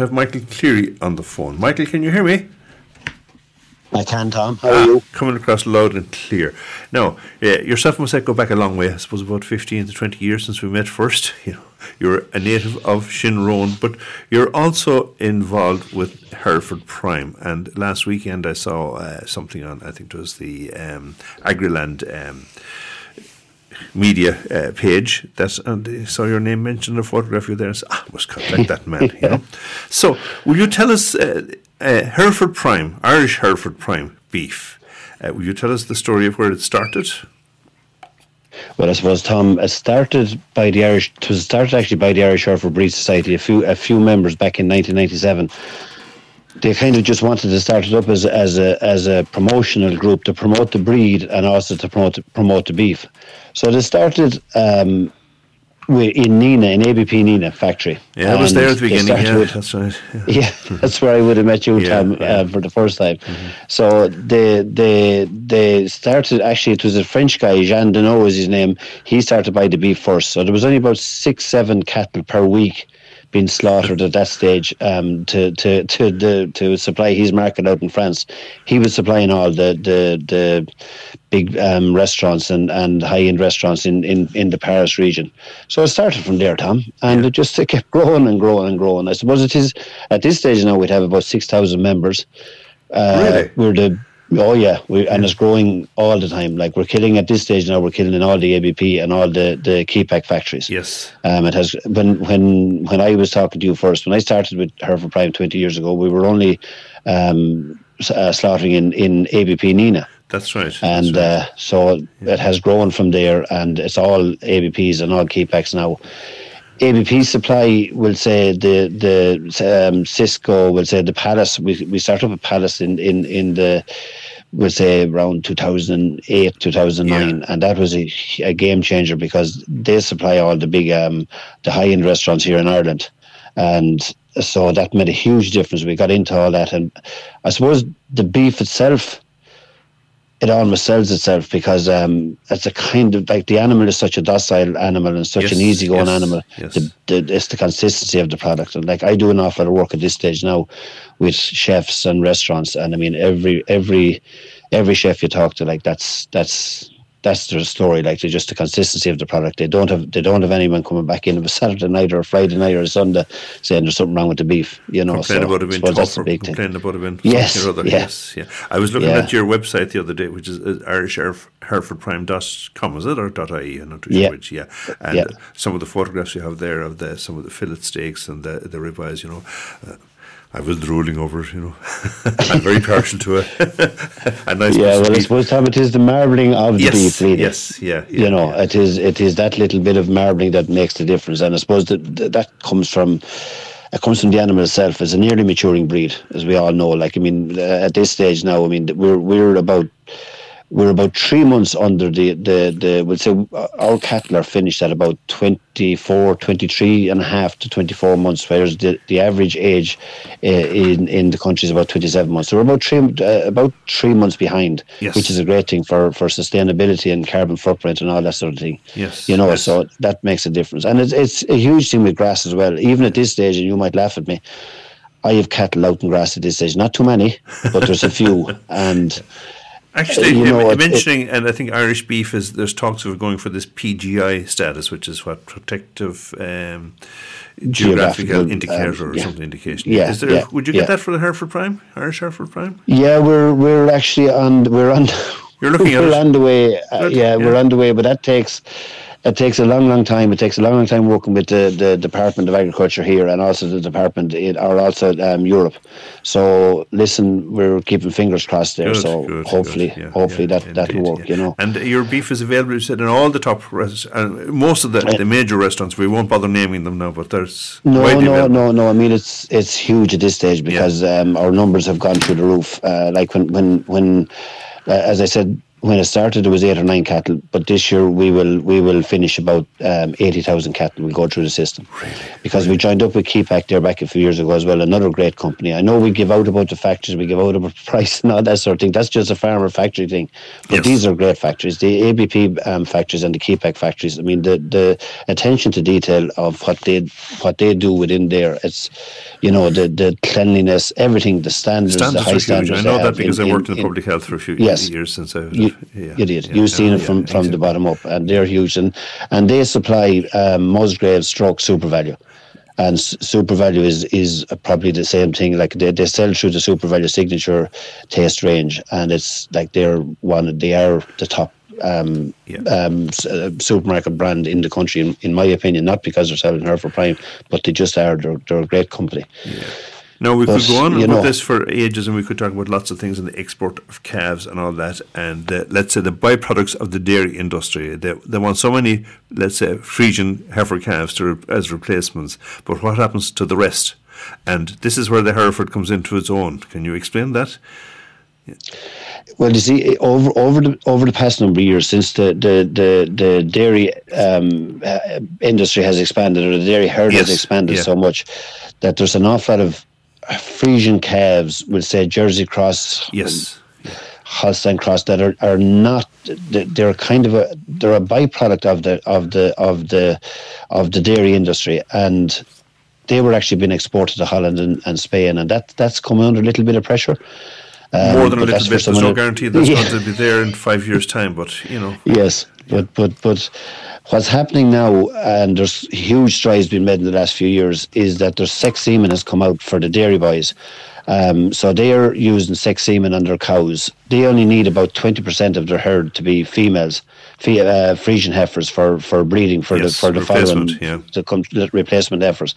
Have Michael Cleary on the phone. Michael, can you hear me? I can, Tom. How are you? Coming across loud and clear. Now, yeah, yourself and myself go back a long way. I suppose about fifteen to twenty years since we met first. You know, you're a native of Shinrone, but you're also involved with Hereford Prime. And last weekend, I saw uh, something on. I think it was the um, Agriland. Um, media uh, page that and I saw your name mentioned a photograph you there and said, ah, I must contact that man you know so will you tell us uh, uh, Hereford Prime Irish Hereford Prime beef uh, will you tell us the story of where it started well, I suppose Tom, it started by the Irish. It was started actually by the Irish Hereford Breed Society. A few, a few members back in 1997 they kind of just wanted to start it up as as a as a promotional group to promote the breed and also to promote promote the beef. So they started um, in Nenagh, in ABP Nenagh factory. Yeah, I was there at the beginning. Yeah, with, that's right. Yeah. yeah. that's where I would have met you, yeah, Tom, yeah. Uh, for the first time. Mm-hmm. So they they they started. Actually, it was a French guy, Jean Deneau was his name. He started by the beef first. So there was only about six, seven cattle per week being slaughtered at that stage um, to to to the to supply his market out in France. He was supplying all the the the big um, restaurants and, and high end restaurants in, in, in the Paris region. So it started from there, Tom, and yeah. it just it kept growing and growing and growing. I suppose it is at this stage now we'd have about six thousand members. Uh, really? We're the Oh yeah, we, and it's growing all the time. Like we're killing at this stage now, we're killing in all the ABP and all the the Kepak factories. Yes. Um, it has when when when I was talking to you first, when I started with Hereford Prime twenty years ago, we were only um, uh, slaughtering in in ABP Nenagh. That's right. And That's right. Uh, so yeah. it has grown from there, and it's all ABPs and all Kepaks now. ABP Supply will say the the um, Sysco will say the Pallas. We we start up a Pallas in in in the we'll say around 2008 2009 yeah. and that was a, a, game changer because they supply all the big um, the high end restaurants here in Ireland and so that made a huge difference we got into all that and I suppose the beef itself it almost sells itself because um, it's a kind of like the animal is such a docile animal and such yes, an easygoing yes, animal. Yes. The, the, it's the consistency of the product. And like I do an awful lot of work at this stage now with chefs and restaurants, and I mean every every every chef you talk to, like that's that's that's their story. Like they're just the consistency of the product. They don't have they don't have anyone coming back in on a Saturday night or a Friday night or a Sunday saying there's something wrong with the beef. You know, complain so about it being tough or complain about it being yes, or other. Yeah. Yes, yeah. I was looking yeah. at your website the other day, which is uh, Irish Herefordprime.com, is it or .ie? I'm not too yeah. sure which. Yeah, and yeah. some of the photographs you have there of the some of the fillet steaks and the the ribeyes, you know. Uh, I was drooling over it, you know. I'm very partial to it. a nice yeah, well, I suppose Tom, it is the marbling of the yes, beef, really. Yes, yeah, yeah You know, yeah. it is it is that little bit of marbling that makes the difference, and I suppose that that comes from it comes from the animal itself. It's a nearly maturing breed, as we all know. Like I mean, uh, at this stage now, I mean, we're we're about we're about three months under the, the, the we'll say our cattle are finished at about 24, 23 and a half to 24 months, whereas the, the average age uh, in, in the country is about 27 months. So we're about three, uh, about three months behind, yes. which is a great thing for, for sustainability and carbon footprint and all that sort of thing. Yes. You know, yes. so that makes a difference. And it's, it's a huge thing with grass as well. Even at this stage, and you might laugh at me, I have cattle out in grass at this stage. Not too many, but there's a few. And Actually, you know, mentioning, it, and I think Irish beef is there's talks of going for this PGI status, which is what protective um, geographical, geographical, indicator um, or yeah. something indication. Yeah, there? Yeah, would you get that for the Hereford Prime, Irish Hereford Prime? Yeah, we're we're actually on we're on. You're looking at we're on the way. Uh, yeah, we're on the way, but that takes it takes a long, long time. It takes a long, long time working with the, the Department of Agriculture here and also the department in, or also um, Europe. So listen, we're keeping fingers crossed there. Good, so good, hopefully, good. Yeah, hopefully yeah, that that will work. Yeah. You know. And your beef is available. You said in all the top, res- uh, most of the, the major restaurants. We won't bother naming them now, but there's no, no, available. no, no. I mean, it's it's huge at this stage because um, our numbers have gone through the roof. Uh, like when when when, uh, as I said when it started, it was eight or nine cattle, but this year we will we will finish about um, eighty thousand cattle. will go through the system really? because we joined up with Kepak there back a few years ago as well. Another great company. I know we give out about the factories, we give out about price and all that sort of thing. That's just a farmer factory thing, but yes. these are great factories. The ABP um, factories and the Kepak factories. I mean, the the attention to detail of what they what they do within there. It's you know the the cleanliness, everything, the standards, standards the high standards. I know that because in, I worked in, in, public health for a few yes. years since I. was. You, yeah, you did. Yeah, You've seen it from, from the bottom up, and they're huge, and and they supply um, Musgrave stroke SuperValu And SuperValu is is probably the same thing. Like they, they sell through the SuperValu signature taste range, and it's like they're one. They are the top um, yeah. um, uh, supermarket brand in the country, in, in, my opinion. Not because they're selling Hereford Prime, but they just are. They're, they're a great company. Yeah. No, we but, could go on about know, this for ages, and we could talk about lots of things in the export of calves and all that. And uh, let's say the byproducts of the dairy industry. They, they want so many, let's say, Friesian heifer calves to, as replacements. But what happens to the rest? And this is where the Hereford comes into its own. Can you explain that? Yeah. Well, you see, over over the over the past number of years, since the the the, the dairy um, uh, industry has expanded, or the dairy herd yes. has expanded yeah. so much, that there's an awful lot of Friesian calves, we'll say Jersey Cross, yes, Holstein Cross, that are, are not. They're kind of a they're a byproduct of the of the of the of the dairy industry, and they were actually being exported to Holland and, and Spain, and that that's come under a little bit of pressure. Um, More than a little bit. There's no guarantee that's yeah. going to be there in five years' time, but you know. Yes, but but but what's happening now, and there's huge strides being made in the last few years, is that there's sex semen has come out for the dairy boys. Um, so they are using sex semen on their cows. They only need about 20% of their herd to be females, fe- uh, Friesian heifers for, for breeding for yes, the for the following yeah. the replacement heifers.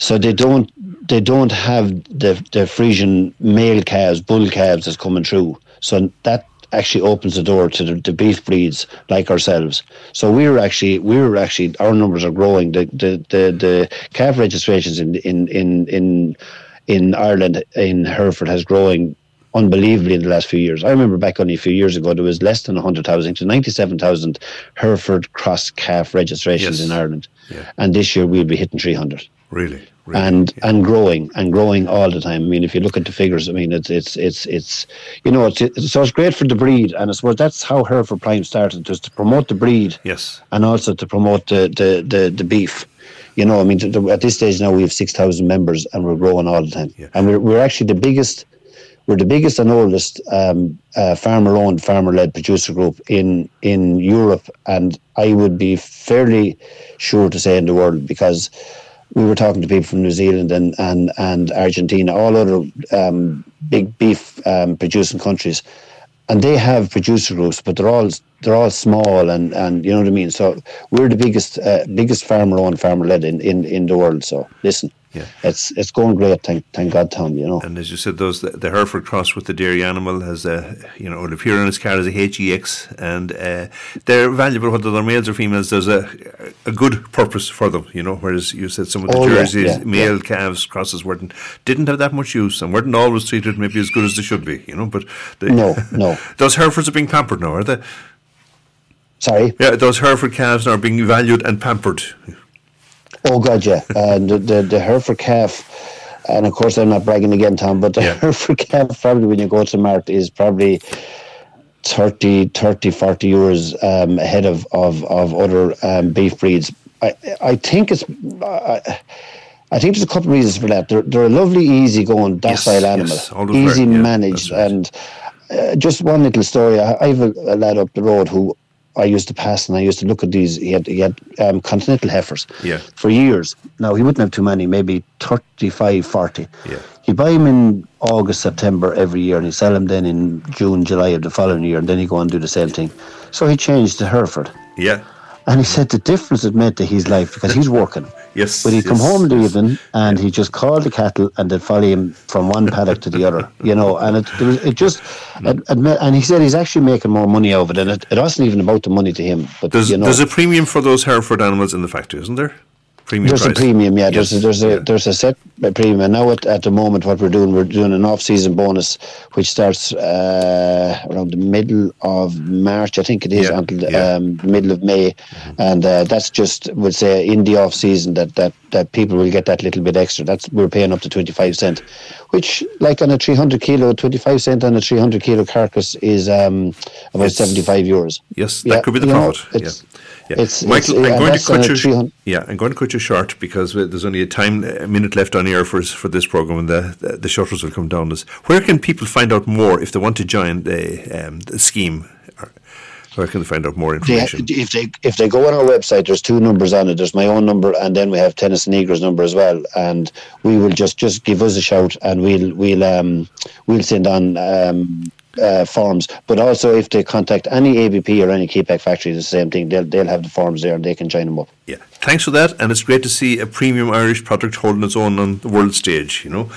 So they don't they don't have the the Friesian male calves, bull calves that's coming through. So that actually opens the door to the, the, beef breeds like ourselves. So we're actually we're actually our numbers are growing. The the the, the calf registrations in in in in in Ireland in Hereford has growing unbelievably in the last few years. I remember back only a few years ago there was less than 100,000 to 97,000 Hereford cross calf registrations yes. in Ireland. Yeah. And this year we'll be hitting 300. Really? Really, and yeah. and growing and growing all the time. I mean, if you look at the figures, I mean, it's it's it's it's you know, it's, it's so it's great for the breed, and I suppose that's how Hereford Prime started, just to promote the breed, yes, and also to promote the the the, the beef. You know, I mean, the, at this stage now we have six thousand members, and we're growing all the time, yeah. and we're we're actually the biggest. We're the biggest and oldest um, uh, farmer-owned, farmer-led producer group in in Europe, and I would be fairly sure to say in the world because we were talking to people from New Zealand and and, and Argentina, all other um, big beef um, producing countries, and they have producer groups, but they're all they're all small and, and you know what I mean. So we're the biggest uh, biggest farmer owned farmer led in, in, in the world. So listen, yeah. it's it's going great. Thank, thank God, Tom. You know. And as you said, those the, the Hereford cross with the dairy animal has a you know it appear on his card as a HEX, and uh, they're valuable whether they're males or females. There's a a good purpose for them, you know. Whereas you said some of the oh, jerseys, yeah, yeah, male yeah. calves crosses weren't didn't have that much use and weren't always treated maybe as good as they should be, you know. But they, no, no, those Herefords are being pampered now, are they? Sorry. Yeah, those Hereford calves are being valued and pampered. Oh God, yeah. And the, the, the Hereford calf, and of course I'm not bragging again, Tom, but the yeah. Hereford calf probably when you go to market is probably 30, 30 40 euros um, ahead of, of, of other um, beef breeds. I, I think it's. I, I think there's a couple of reasons for that. They're, they're a lovely, easy going, docile yes, animal, yes. easy very, yeah, managed, right. and uh, just one little story. I, I have a, a, lad up the road who I used to pass and I used to look at these. He had he had um, continental heifers yeah. for years. Now he wouldn't have too many, maybe 35, 40. Yeah. He'd buy them in August, September every year, and he'd sell them then in June, July of the following year, and then he'd go and do the same thing. So he changed to Hereford. Yeah. And he said the difference it made to his life because he's working. Yes. But he'd yes, come home in the yes. evening and he'd just call the cattle and they'd follow him from one paddock to the other, you know. And it, it, was, it just, it, and he said he's actually making more money out of it. And it, it wasn't even about the money to him. But, there's, you know, there's a premium for those Hereford animals in the factory, isn't there? Premium. There's price. a premium, yeah. Yes. There's a, there's a Yeah. there's a set premium. And now at, at the moment, what we're doing, we're doing an off-season bonus, which starts uh, around the middle of March, I think it is, Yeah, until the yeah. um, middle of May, and uh, that's just would say in the off-season that that that people will get that little bit extra. That's we're paying up to twenty-five cent, which like on a three hundred kilo, twenty-five cent on a three hundred kilo carcass is um, about It's- seventy-five euros. Yes, that could be the know, profit. Yeah. Yeah. it's- Michael, it's- I'm yeah, going to cut you. Yeah, I'm going to cut you short because there's only a time a minute left on air for for this program, and the the, the shutters will come down. Where can people find out more if they want to join the, um, the scheme? Where can they find out more information? if they if they go on our website, there's two numbers on it. There's my own number, and then we have Tennis Negro's number as well. And we will just just give us a shout, and we'll we'll um we'll send on um uh, forms. But also, if they contact any ABP or any Kepak factory, the same thing. They'll they'll have the forms there, and they can join them up. Yeah, thanks for that, and it's great to see a premium Irish product holding its own on the world stage. You know,